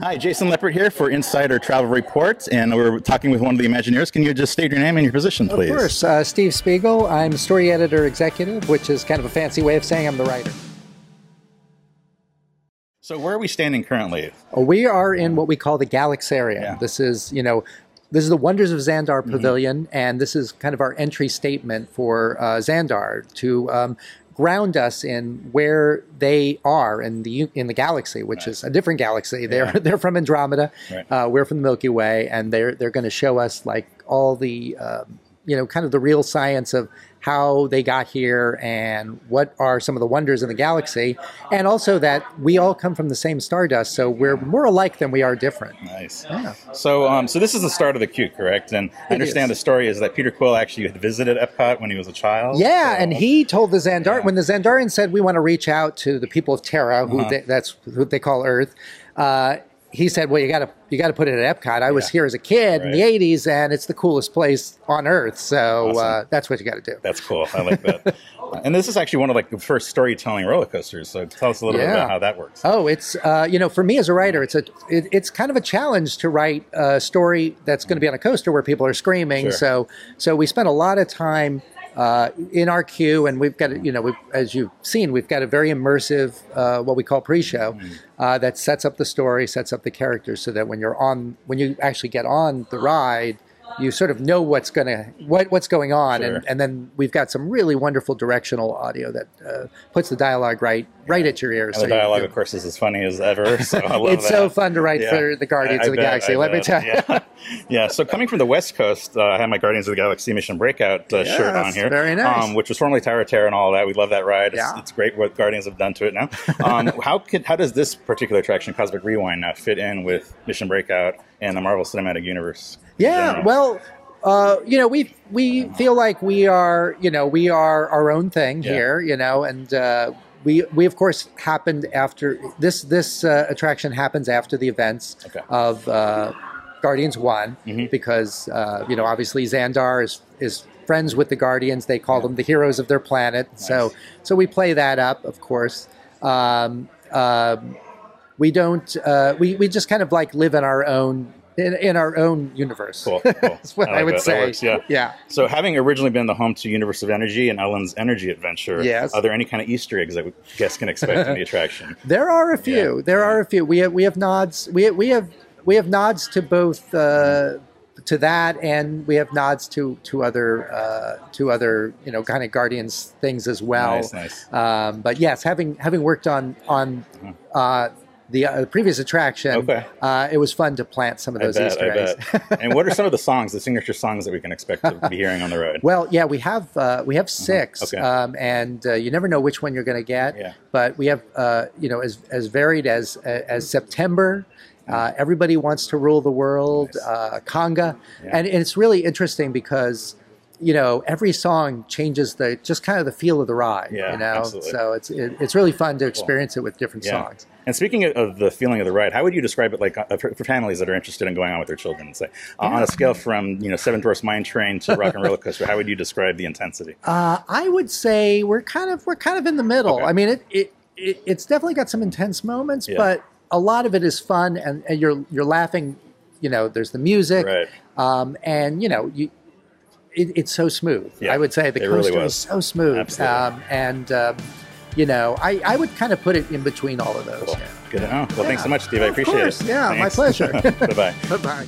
Hi, Jason Leppert here for Insider Travel Report, and we're talking with one of the Imagineers. Can you just state your name and your position, please? Of course. Uh, Steve Spiegel. I'm story editor executive, which is kind of a fancy way of saying I'm the writer. So, where are we standing currently? Uh, We are in what we call the Galaxarium. Yeah. This is, you know, this is the Wonders of Xandar Pavilion, and this is kind of our entry statement for uh, Xandar to um, ground us in where they are in the in the galaxy, which is a different galaxy. They're they're from Andromeda, Right. uh, we're from the Milky Way, and they're they're going to show us like all the um, you know kind of the real science of how they got here and what are some of the wonders in the galaxy, and also that we all come from the same stardust, so we're more alike than we are different. Nice. Yeah. So, um, so this is the start of the queue, correct? And I understand the story is that Peter Quill actually had visited Epcot when he was a child. Yeah, So- and he told the Xandar Yeah. when the Xandarians said we want to reach out to the people of Terra, who Uh-huh. they, that's who they call Earth. Uh, he said, "Well, you got to you got to put it at Epcot. I was here as a kid in the '80s, and it's the coolest place on Earth. So uh, that's what you got to do." That's cool. I like that. and this is actually one of like the first storytelling roller coasters. So, tell us a little bit about how that works. Oh, it's uh, you know, for me as a writer, it's a it, it's kind of a challenge to write a story that's going to be on a coaster where people are screaming. Sure. So so we spent a lot of time uh, in our queue, and we've got you know, we've, as you've seen, we've got a very immersive uh, what we call pre-show uh, that sets up the story, sets up the characters, so that when you're on when you actually get on the ride. You sort of know what's gonna what, what's going on, Sure. and, and then we've got some really wonderful directional audio that uh, puts the dialogue right right at your ears. And the so you- dialogue, of course, is as funny as ever. So I love it's that. so fun to write Yeah. for the Guardians I- I of the bet, Galaxy. I Let me bet. tell you. Yeah. yeah. So coming from the West Coast, uh, I have my Guardians of the Galaxy Mission Breakout uh, shirt on here. very nice. Um, which was formerly Tower Terror and all that. We love that ride. It's, Yeah. it's great what Guardians have done to it now. Um, how could how does this particular attraction, Cosmic Rewind, now fit in with Mission Breakout and the Marvel Cinematic Universe? Yeah, well, uh, you know, we we feel like we are, you know, we are our own thing Yeah. here, you know, and uh, we we of course happened after this this uh, attraction happens after the events Okay. of uh, Guardians One Mhm. because uh, you know obviously Xandar is is friends with the Guardians. They call them the heroes of their planet. So Nice. so we play that up, of course. Um, um, we don't. Uh, we we just kind of like live in our own in, in our own universe. Cool. cool. That's what I, like would that. That say. works, yeah. yeah. So, having originally been the home to Universe of Energy and Ellen's Energy Adventure, Yes. are there any kind of Easter eggs that guests can expect in the attraction? There are a few. Yeah. There are a few. We have we have nods. We we have we have nods to both uh, to that, and we have nods to to other uh, to other you know kind of Guardians things as well. Nice, nice. Um, but yes, having having worked on on uh, the uh, previous attraction, Okay. uh, it was fun to plant some of those bet, Easter eggs. and what are some of the songs, the signature songs that we can expect to be hearing on the road? Well, yeah, we have uh, we have 6 Uh-huh. Okay. um, and uh, you never know which one you're going to get. Yeah. But we have uh, you know as as varied as as September. Uh, everybody wants to rule the world. Nice. Uh, conga, Yeah. and, and it's really interesting because you know every song changes the just kind of the feel of the ride. Yeah, you know, absolutely. so it's it, it's really fun to experience it with different Yeah. songs. And speaking of- the feeling of the ride, how would you describe it, like uh, for, for families that are interested in going on with their children? Say, uh, on a scale from you know Seven Dwarfs Mine Train to Rock and Roller Coaster, how would you describe the intensity? Uh, I would say we're kind of we're kind of in the middle. Okay. I mean, it, it, it it's definitely got some intense moments, Yeah. but a lot of it is fun, and, and you're you're laughing. You know, there's the music, Right. um, and you know, you it, it's so smooth. Yeah, I would say the really coaster was. is so smooth, Absolutely. um, and um, you know, I, I would kind of put it in between all of those. Cool. Yeah. Good know. Well, thanks so much, Steve. I appreciate it. Yeah, my pleasure. bye bye. Bye bye.